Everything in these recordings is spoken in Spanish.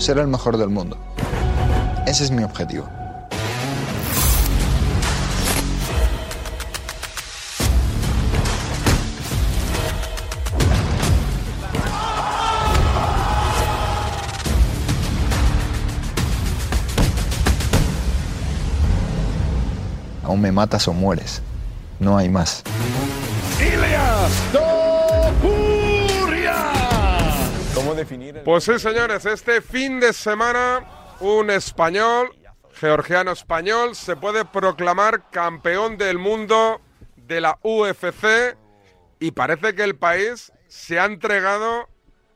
ser el mejor del mundo. Ese es mi objetivo. Aún me matas o mueres. No hay más. Pues sí, señores, este fin de semana un español, georgiano español, se puede proclamar campeón del mundo de la UFC y parece que el país se ha entregado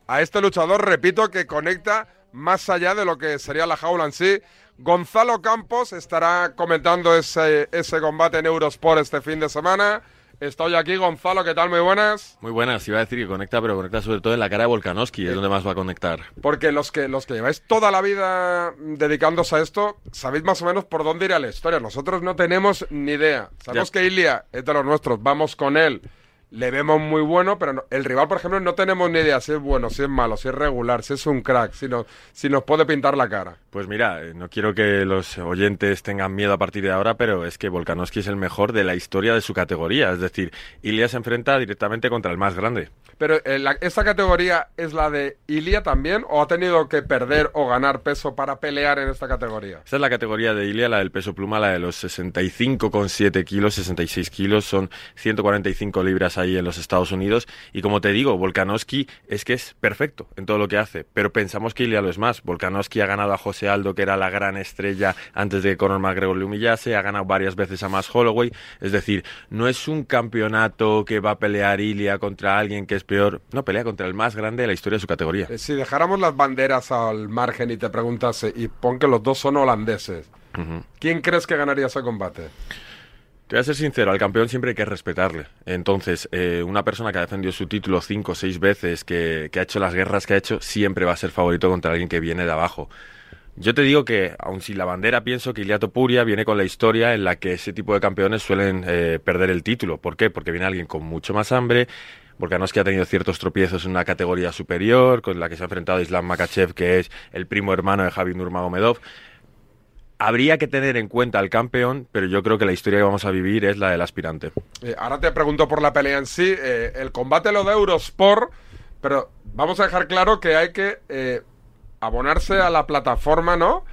a este luchador, repito, que conecta más allá de lo que sería la jaula en sí. Gonzalo Campos estará comentando ese, ese combate en Eurosport este fin de semana. Estoy aquí, Gonzalo, ¿qué tal? Muy buenas. Muy buenas, iba a decir que conecta, pero conecta sobre todo en la cara de Volkanovski, es donde más va a conectar. Porque los que, los que lleváis toda la vida dedicándose a esto, sabéis más o menos por dónde irá la historia. Nosotros no tenemos ni idea. Sabemos Ya. que Ilia es de los nuestros, vamos con él. Le vemos muy bueno, pero no- el rival, por ejemplo, no tenemos ni idea si es bueno, si es malo, si es regular, si es un crack, si, no- si nos puede pintar la cara. Pues mira, eh, no quiero que los oyentes tengan miedo a partir de ahora, pero es que Volkanovski es el mejor de la historia de su categoría. Es decir, Ilya se enfrenta directamente contra el más grande. Pero eh, la- ¿esta categoría es la de Ilia también o ha tenido que perder o ganar peso para pelear en esta categoría? Esta es la categoría de Ilya, la del peso pluma, la de los 65,7 kilos, 66 kilos, son 145 libras ahí en los Estados Unidos. Y como te digo, Volkanovski es que es perfecto en todo lo que hace, pero pensamos que Ilya lo es más. Volkanovski ha ganado a José Aldo, que era la gran estrella antes de que Conor McGregor le humillase, ha ganado varias veces a Max Holloway. Es decir, no es un campeonato que va a pelear Ilya contra alguien que es peor, no, pelea contra el más grande de la historia de su categoría. Eh, Si dejáramos las banderas al margen y te preguntase, y pon que los dos son holandeses. ¿quién crees que ganaría ese combate? Te voy a ser sincero, al campeón siempre hay que respetarle. Entonces, eh, una persona que ha defendido su título cinco o seis veces, que, que ha hecho las guerras que ha hecho, siempre va a ser favorito contra alguien que viene de abajo. Yo te digo que, aun sin la bandera, pienso que Iliato Puria viene con la historia en la que ese tipo de campeones suelen eh, perder el título. ¿Por qué? Porque viene alguien con mucho más hambre. Volkanovski ha tenido ciertos tropiezos en una categoría superior, con la que se ha enfrentado Islam Makachev, que es el primo hermano de Javi Nurmagomedov habría que tener en cuenta al campeón, pero yo creo que la historia que vamos a vivir es la del aspirante. Eh, ahora te pregunto por la pelea en sí. eh, el combate lo da Eurosport, pero vamos a dejar claro que hay que eh, abonarse a la plataforma ¿no?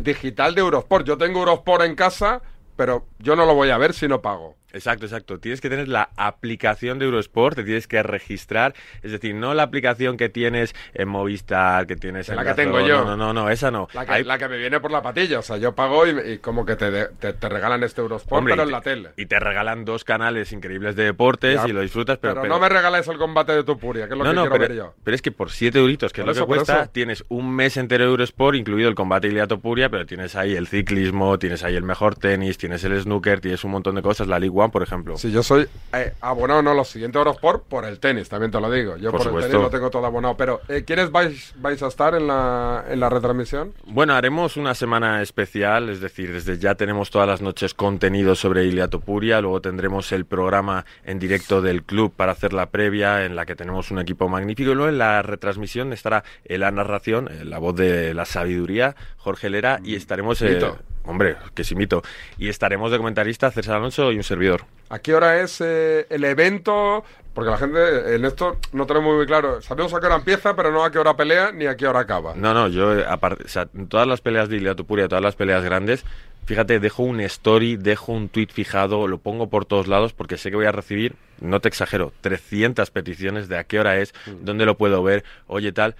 Digital de Eurosport. Yo tengo Eurosport en casa, pero yo no lo voy a ver si no pago. Exacto, exacto. Tienes que tener la aplicación de Eurosport, te tienes que registrar, es decir, no la aplicación que tienes en Movistar, que tienes en La que Dazón, tengo yo. No, no, no, esa no. La que, Hay- la que me viene por la patilla. O sea, yo pago y, y como que te, te, te regalan este Eurosport, Hombre, pero y en te- la tele. Y te regalan dos canales increíbles de deportes Ya, y lo disfrutas, pero, Pero, no me regaláis el combate de Tupuria, que es lo no, que no, quiero pero, ver yo. pero es que por 7 euritos, que Por es eso, lo que por cuesta, eso. tienes un mes entero de Eurosport, incluido el combate Iliato Puria, pero tienes ahí el ciclismo, tienes ahí el mejor tenis, tienes el snooker, tienes un montón de cosas, la League Por ejemplo. Si yo soy eh, abonado, no, los siguientes Eurosport por el tenis, también te lo digo. Yo Por por, el tenis lo tengo todo abonado. Pero, eh, ¿quiénes vais, vais a estar en la, en la retransmisión? Bueno, haremos una semana especial, es decir, desde ya tenemos todas las noches contenido sobre Iliato Puria, luego tendremos el programa en directo del club para hacer la previa, en la que tenemos un equipo magnífico, y luego en la retransmisión estará eh, la narración, eh, la voz de la sabiduría, Jorge Lera, y estaremos... eh. Hombre, que sí mito. Y estaremos de comentarista César Alonso y un servidor. ¿A qué hora es eh, el evento? Porque la gente en esto no tenemos muy claro. Sabemos a qué hora empieza, pero no a qué hora pelea ni a qué hora acaba. No, no, yo, eh, aparte, o sea, en todas las peleas de Iliato Puria, todas las peleas grandes, fíjate, dejo un story, dejo un tweet fijado, lo pongo por todos lados porque sé que voy a recibir, no te exagero, 300 peticiones de a qué hora es, dónde lo puedo ver, oye tal.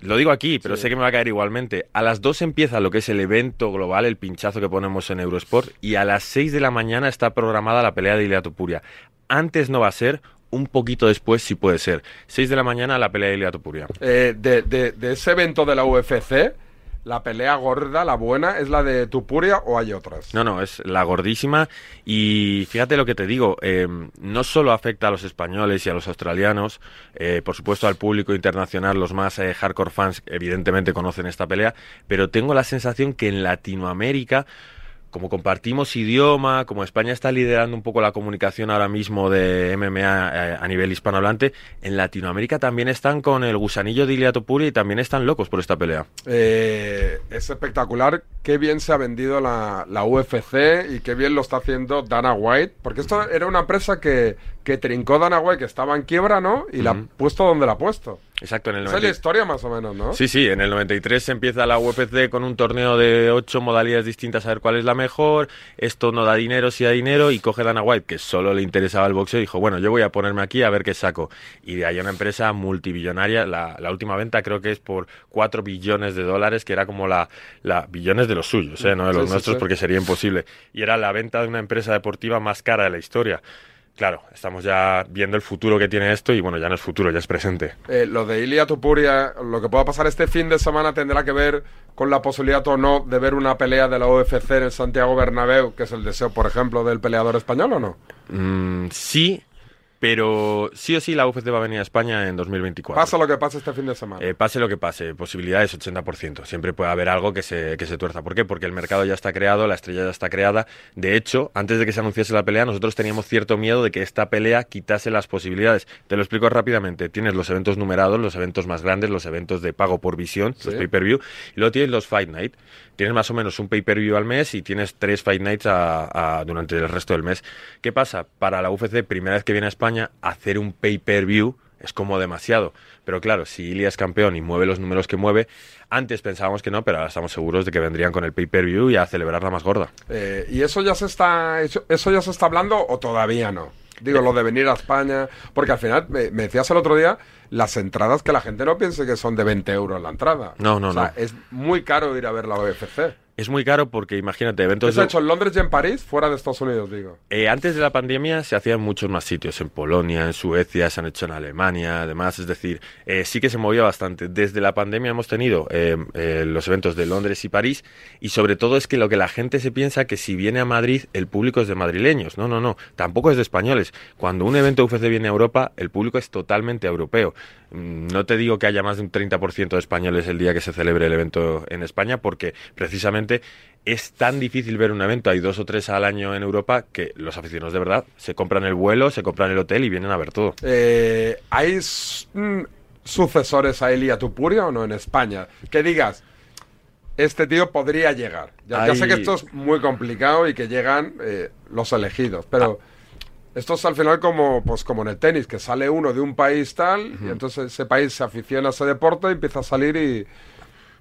Lo digo aquí, pero Sí. sé que me va a caer igualmente. A las 2 empieza lo que es el evento global, el pinchazo que ponemos en Eurosport, y a las 6 de la mañana está programada la pelea de Iliato Puria. Antes no va a ser, un poquito después sí puede ser. 6 de la mañana la pelea de Iliato Puria. Eh, de, de- de ese evento de la UFC, la pelea gorda, la buena, ¿es la de Tupuria o hay otras? No, no, es la gordísima. Y fíjate lo que te digo, eh, no solo afecta a los españoles y a los australianos, eh, por supuesto al público internacional, los más eh, hardcore fans evidentemente conocen esta pelea, pero tengo la sensación que en Latinoamérica como compartimos idioma, como España está liderando un poco la comunicación ahora mismo de MMA eh, a nivel hispanohablante, en Latinoamérica también están con el gusanillo de Ilia Topuria y también están locos por esta pelea. Eh, es espectacular qué bien se ha vendido la, la UFC y qué bien lo está haciendo Dana White, porque esto era una empresa que, que trincó Dana White, que estaba en quiebra, ¿no? Y la ha puesto donde la ha puesto. Exacto, en el Esa es la historia más o menos, ¿no? Sí, sí, en el 93 se empieza la UFC con un torneo de ocho modalidades distintas a ver cuál es la mejor, esto no da dinero, sí da dinero, y coge Dana White, que solo le interesaba el boxeo, y dijo, bueno, yo voy a ponerme aquí a ver qué saco. Y de ahí una empresa multibillonaria, la, la última venta creo que es por 4 billones de dólares, que era como la, la billones de los suyos, ¿eh? no de los sí, nuestros, sí. porque sería imposible. Y era la venta de una empresa deportiva más cara de la historia. Claro, estamos ya viendo el futuro que tiene esto y bueno, ya no es futuro, ya es presente. Eh, lo de Ilia Tupuria, lo que pueda pasar este fin de semana tendrá que ver con la posibilidad o no de ver una pelea de la UFC en el Santiago Bernabéu, que es el deseo, por ejemplo, del peleador español o no. Mm, sí, pero sí o sí la UFC va a venir a España en 2024. Pasa lo que pase este fin de semana. Eh, pase lo que pase, posibilidades 80%. Siempre puede haber algo que se, que se tuerza. ¿Por qué? Porque el mercado ya está creado, la estrella ya está creada. De hecho, antes de que se anunciase la pelea, nosotros teníamos cierto miedo de que esta pelea quitase las posibilidades. Te lo explico rápidamente. Tienes los eventos numerados, los eventos más grandes, los eventos de pago por visión, los pay-per-view, y luego tienes los Fight Night. Tienes más o menos un pay-per-view al mes y tienes tres Fight Nights a- a- durante el resto del mes. ¿Qué pasa? Para la UFC, primera vez que viene a España, hacer un pay-per-view es como demasiado. Pero claro, si Ilia es campeón y mueve los números que mueve, antes pensábamos que no, pero ahora estamos seguros de que vendrían con el pay-per-view y a celebrar la más gorda. Eh, ¿Y eso ya se está eso, eso ya se está hablando o todavía no? Digo, lo de venir a España, porque al final me, me decías el otro día las entradas que la gente no piense que son de 20 euros la entrada. No, no, O sea, no. Es muy caro ir a ver la UFC. Es muy caro porque imagínate, eventos... ¿Eso ha de- hecho en Londres y en París? Fuera de Estados Unidos, digo. Eh, antes de la pandemia se hacía en muchos más sitios, en Polonia, en Suecia, se han hecho en Alemania, además, es decir, eh, sí que se movía bastante. Desde la pandemia hemos tenido eh, eh, los eventos de Londres y París y sobre todo es que lo que la gente se piensa que si viene a Madrid el público es de madrileños. No, no, no, tampoco es de españoles. Cuando un evento UFC viene a Europa, el público es totalmente europeo. Mm, No te digo que haya más de un 30% de españoles el día que se celebre el evento en España porque precisamente es tan difícil ver un evento, hay dos o tres al año en Europa, que los aficionados de verdad se compran el vuelo, se compran el hotel y vienen a ver todo. Eh, ¿Hay mm, sucesores a Elia Tupuria o no en España? Que digas, este tío podría llegar. Ya, sé que esto es muy complicado y que llegan eh, los elegidos, pero esto es al final como, pues, como en el tenis, que sale uno de un país tal y entonces ese país se aficiona a ese deporte y empieza a salir y...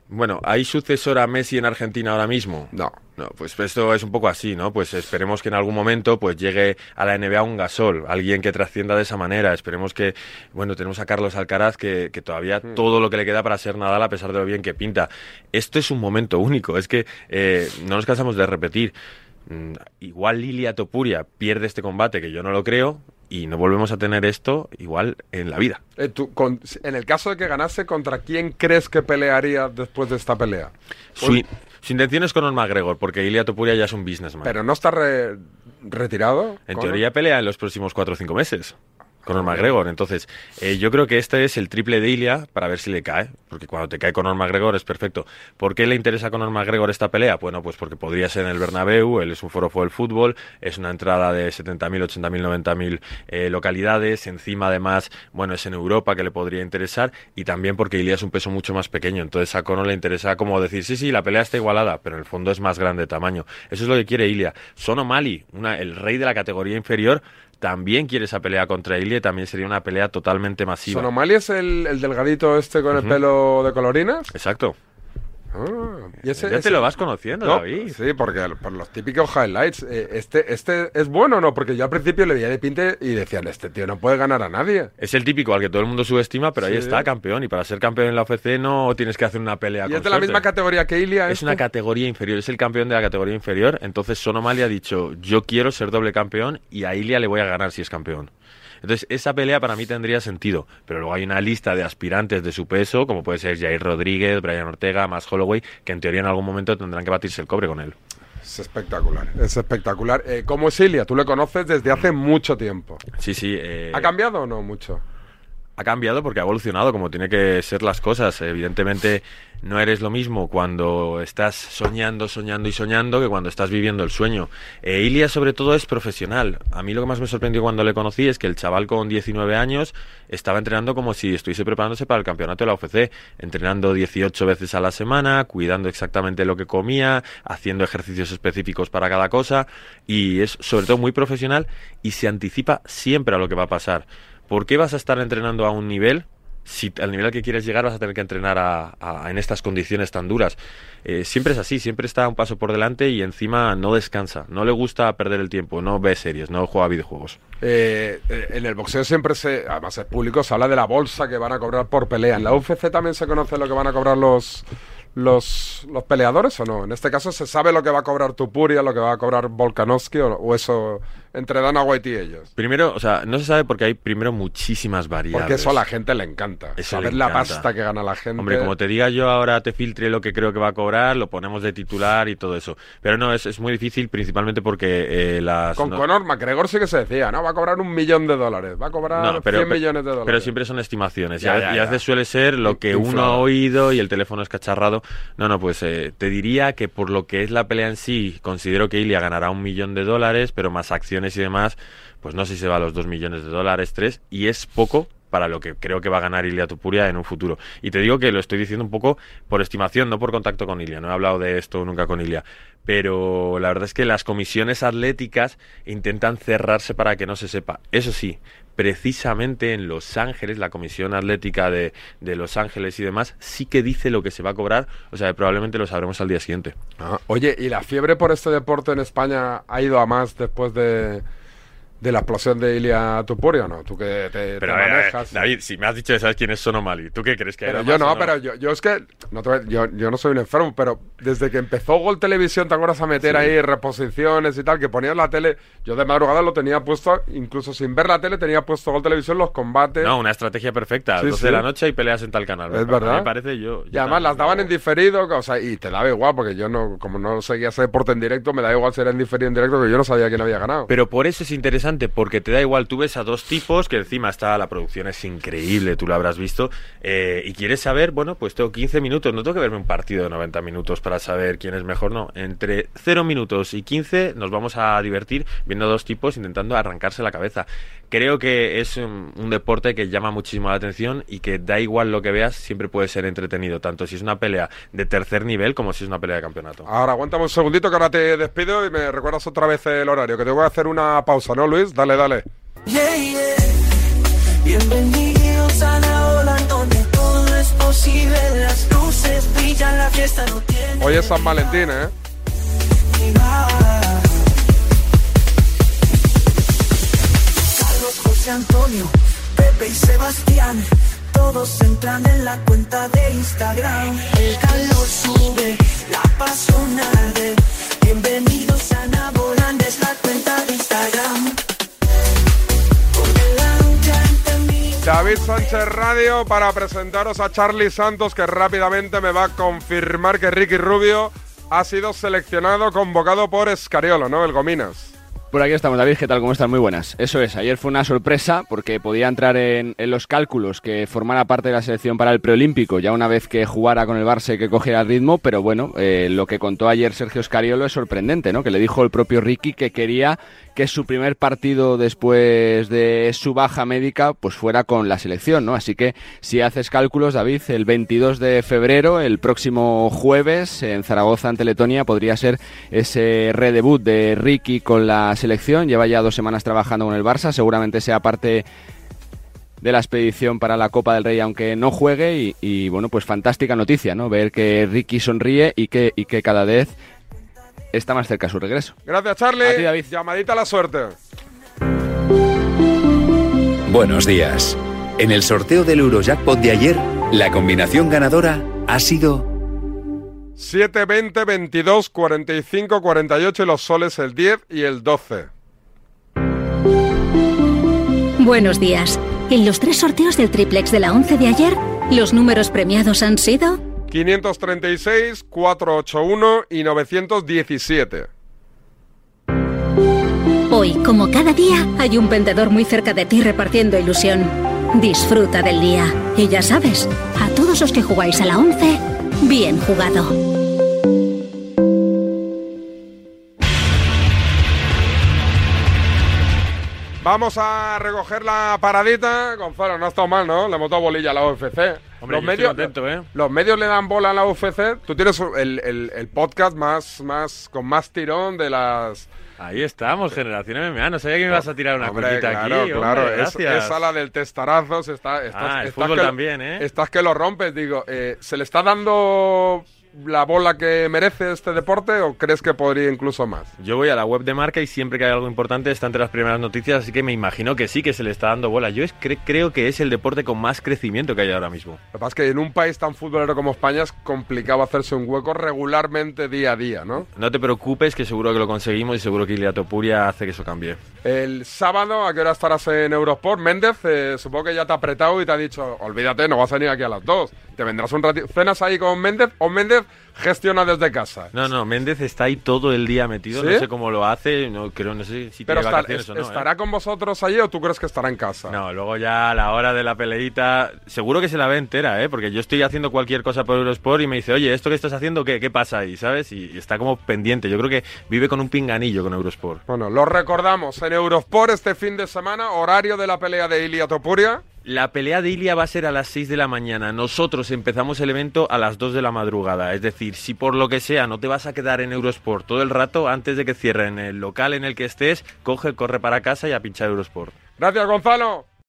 Bueno, ¿hay sucesor a Messi en Argentina ahora mismo? No. No, pues esto es un poco así, ¿no? Pues esperemos que en algún momento pues llegue a la NBA un gasol, alguien que trascienda de esa manera. Esperemos que, bueno, tenemos a Carlos Alcaraz que, que todavía todo lo que le queda para ser Nadal a pesar de lo bien que pinta. Esto es un momento único, es que eh, no nos cansamos de repetir. Mm, igual Lilia Topuria pierde este combate, que yo no lo creo, y no volvemos a tener esto igual en la vida. Eh, tú, con- en el caso de que ganase, ¿contra quién crees que pelearía después de esta pelea? Su, su intención es Conor McGregor, porque Ilia Topuria ya es un businessman. Pero no está re- retirado. En Conor? teoría pelea en los próximos 4 o 5 meses. Conor McGregor. Entonces, eh, yo creo que este es el triple de Ilia para ver si le cae. Porque cuando te cae Conor McGregor es perfecto. ¿Por qué le interesa a Conor McGregor esta pelea? Bueno, pues porque podría ser en el Bernabéu, él es un forofo del fútbol, es una entrada de 70.000, 80.000, 90.000 eh, localidades. Encima, además, bueno, es en Europa que le podría interesar. Y también porque Ilia es un peso mucho más pequeño. Entonces a Conor le interesa como decir, sí, sí, la pelea está igualada, pero en el fondo es más grande de tamaño. Eso es lo que quiere Ilia. Sono Mali, una, el rey de la categoría inferior, también quiere esa pelea contra Ilia también sería una pelea totalmente masiva. ¿Sonomali es el, el delgadito este con el pelo de colorinas? Exacto. Ah, y ese- ya ese- te lo vas conociendo, No, David. Sí, porque por los típicos highlights. eh, este, este es bueno o no, porque yo al principio le veía de pinte y decían, este tío no puede ganar a nadie. Es el típico al que todo el mundo subestima, pero ahí está, campeón. Y para ser campeón en la UFC no tienes que hacer una pelea Y con es de la suerte. misma categoría que Ilia. Es este. una categoría inferior, es el campeón de la categoría inferior. Entonces Sonomali ha dicho, yo quiero ser doble campeón y a Ilia le voy a ganar si es campeón. Entonces esa pelea para mí tendría sentido. Pero luego hay una lista de aspirantes de su peso, como puede ser Jair Rodríguez, Brian Ortega, más Holloway, que en teoría en algún momento tendrán que batirse el cobre con él. Es espectacular, es espectacular. Eh, ¿Cómo es Ilia? Tú le conoces desde hace mucho tiempo. Sí, sí. eh, ¿Ha cambiado o no mucho? Ha cambiado porque ha evolucionado como tiene que ser las cosas. Evidentemente no eres lo mismo cuando estás soñando, soñando y soñando que cuando estás viviendo el sueño. E sobre todo es profesional. A mí lo que más me sorprendió cuando le conocí es que el chaval con 19 años estaba entrenando como si estuviese preparándose para el campeonato de la UFC, entrenando 18 veces a la semana, cuidando exactamente lo que comía, haciendo ejercicios específicos para cada cosa y es sobre todo muy profesional y se anticipa siempre a lo que va a pasar. ¿Por qué vas a estar entrenando a un nivel si al nivel que quieres llegar vas a tener que entrenar a, en estas condiciones tan duras. Eh, siempre es así, siempre está un paso por delante y encima no descansa, no le gusta perder el tiempo, no ve series, no juega videojuegos. Eh, eh, en el boxeo siempre se, además es público, se habla de la bolsa que van a cobrar por pelea. En la UFC también se conoce lo que van a cobrar los, los, los peleadores o no? En este caso se sabe lo que va a cobrar Tupuria, lo que va a cobrar Volkanovski o, eso entre Dana White y ellos. Primero, o sea, no se sabe porque hay primero muchísimas variables. Porque eso a la gente le encanta. saber la pasta que gana la gente. Hombre, como te diga yo ahora te filtre lo que creo que va a cobrar, lo ponemos de titular y todo eso. Pero no, es, es muy difícil principalmente porque eh, las... Con Conor McGregor sí que se decía, ¿no? Va a cobrar un millón de dólares, va a cobrar 100 millones de dólares. Pero siempre son estimaciones. y, a, veces suele ser lo que uno ha oído y el teléfono es cacharrado no, no, pues eh, te diría que por lo que es la pelea en sí, considero que Ilia ganará un millón de dólares, pero más acciones y demás, pues no sé si se va a los dos millones de dólares, tres, y es poco para lo que creo que va a ganar Ilia Tupuria en un futuro. Y te digo que lo estoy diciendo un poco por estimación, no por contacto con Ilia. No he hablado de esto nunca con Ilia. Pero la verdad es que las comisiones atléticas intentan cerrarse para que no se sepa. Eso sí, precisamente en Los Ángeles, la Comisión Atlética de, de, Los Ángeles y demás, sí que dice lo que se va a cobrar, o sea, probablemente lo sabremos al día siguiente. Ah, oye, ¿y la fiebre por este deporte en España ha ido a más después de, de la explosión de Ilia Tupuria, ¿no? Tú que te, pero, manejas. David, si me has dicho que sabes quién es Sonomali, ¿tú qué crees que pero Yo no, pero yo, yo, es que. No yo, yo, no soy un enfermo, pero desde que empezó Gol Televisión, ¿te acuerdas a meter ahí reposiciones y tal? Que ponías la tele. Yo de madrugada lo tenía puesto, incluso sin ver la tele, tenía puesto Gol Televisión los combates. No, una estrategia perfecta. A 12 de la noche y peleas en tal canal. Es verdad. Me parece yo. y además las daban en diferido, o sea, y te daba igual, porque yo no, como no seguía ese deporte en directo, me da igual ser en diferido en directo, que yo no sabía quién había ganado. Pero por eso es interesante, porque te da igual igual tú ves a dos tipos que encima está la producción es increíble, tú lo habrás visto, eh, y quieres saber, bueno, pues tengo 15 minutos, no tengo que verme un partido de 90 minutos para saber quién es mejor, no. Entre 0 minutos y 15 nos vamos a divertir viendo a dos tipos intentando arrancarse la cabeza. Creo que es un, deporte que llama muchísimo la atención y que da igual lo que veas, siempre puede ser entretenido, tanto si es una pelea de tercer nivel como si es una pelea de campeonato. Ahora, aguántame un segundito que ahora te despido y me recuerdas otra vez el horario, que tengo que hacer una pausa, ¿no, Luis? Dale, dale. Yeah, yeah. Bienvenidos a la ola donde todo es posible. Las luces brillan, la fiesta no tiene. Hoy es San Valentín, ¿eh? Carlos, José Antonio, Pepe y Sebastián. Todos entran en la cuenta de Instagram. El calor sube, la pasión arde. Bienvenidos a Naboland, es la David Sánchez Radio para presentaros a Charlie Santos que rápidamente me va a confirmar que Ricky Rubio ha sido seleccionado, convocado por Escariolo, ¿no? El Gominas. Por aquí estamos, David. ¿Qué tal? ¿Cómo están? Muy buenas. Eso es, ayer fue una sorpresa porque podía entrar en, los cálculos que formara parte de la selección para el preolímpico, ya una vez que jugara con el Barça que cogiera el ritmo, pero bueno, eh, lo que contó ayer Sergio Scariolo es sorprendente, ¿no? Que le dijo el propio Ricky que quería que su primer partido después de su baja médica pues fuera con la selección, ¿no? Así que si haces cálculos, David, el 22 de febrero, el próximo jueves en Zaragoza ante Letonia podría ser ese redebut de Ricky con la selección. Lleva ya dos semanas trabajando con el Barça, seguramente sea parte de la expedición para la Copa del Rey, aunque no juegue. Y, bueno, pues fantástica noticia, ¿no? Ver que Ricky sonríe y que, y que cada vez está más cerca su regreso. Gracias, Charlie. David. Llamadita a la suerte. Buenos días. En el sorteo del Eurojackpot de ayer, la combinación ganadora ha sido 7, 20, 22, 45, 48 y los soles el 10 y el 12. Buenos días. En los tres sorteos del triplex de la 11 de ayer, los números premiados han sido 536, 481 y 917. Hoy, como cada día, hay un vendedor muy cerca de ti repartiendo ilusión. disfruta del día. Y ya sabes, a todos los que jugáis a la 11, bien jugado. Vamos a recoger la paradita. Gonzalo, no ha estado mal, ¿no? Le hemos dado bolilla a la UFC. Hombre, yo estoy contento, ¿eh? Los medios le dan bola a la UFC. Tú tienes el, el- el podcast más, más, con más tirón de las... Ahí estamos, Generación MMA. No sabía que me ibas a tirar una Hombre, cuñita claro, aquí. claro. hombre, Es, la del testarazos. Está, estás, Ah, el estás fútbol que, también, ¿eh? Estás que lo rompes. Digo, eh, ¿se le está dando la bola que merece este deporte o crees que podría incluso más? Yo voy a la web de marca y siempre que hay algo importante está entre las primeras noticias, así que me imagino que sí que se le está dando bola. Yo es, cre- creo que es el deporte con más crecimiento que hay ahora mismo. Lo que pasa es que en un país tan futbolero como España es complicado hacerse un hueco regularmente día a día, ¿no? No te preocupes, que seguro que lo conseguimos y seguro que Ilia Topuria hace que eso cambie. El sábado, ¿a qué hora estarás en Eurosport? Méndez, eh, supongo que ya te ha apretado y te ha dicho, olvídate, no vas a venir aquí a las dos. Te vendrás un ratito. ¿Cenas ahí con Méndez o Méndez gestiona desde casa? No, no, Méndez está ahí todo el día metido, ¿Sí? no sé cómo lo hace, no creo, no sé si Pero tiene vacaciones es- o no. ¿eh? ¿estará con vosotros allí o tú crees que estará en casa? No, luego ya a la hora de la peleita, seguro que se la ve entera, ¿eh? Porque yo estoy haciendo cualquier cosa por Eurosport y me dice, oye, ¿esto que estás haciendo qué, qué pasa ahí? ¿Sabes? Y, y está como pendiente. Yo creo que vive con un pinganillo con Eurosport. Bueno, lo recordamos en Eurosport este fin de semana, horario de la pelea de Ilia Topuria. La pelea de Ilia va a ser a las 6 de la mañana. Nosotros empezamos el evento a las 2 de la madrugada. Es decir, si por lo que sea no te vas a quedar en Eurosport todo el rato, antes de que cierren el local en el que estés, coge, corre para casa y a pinchar Eurosport. Gracias, Gonzalo.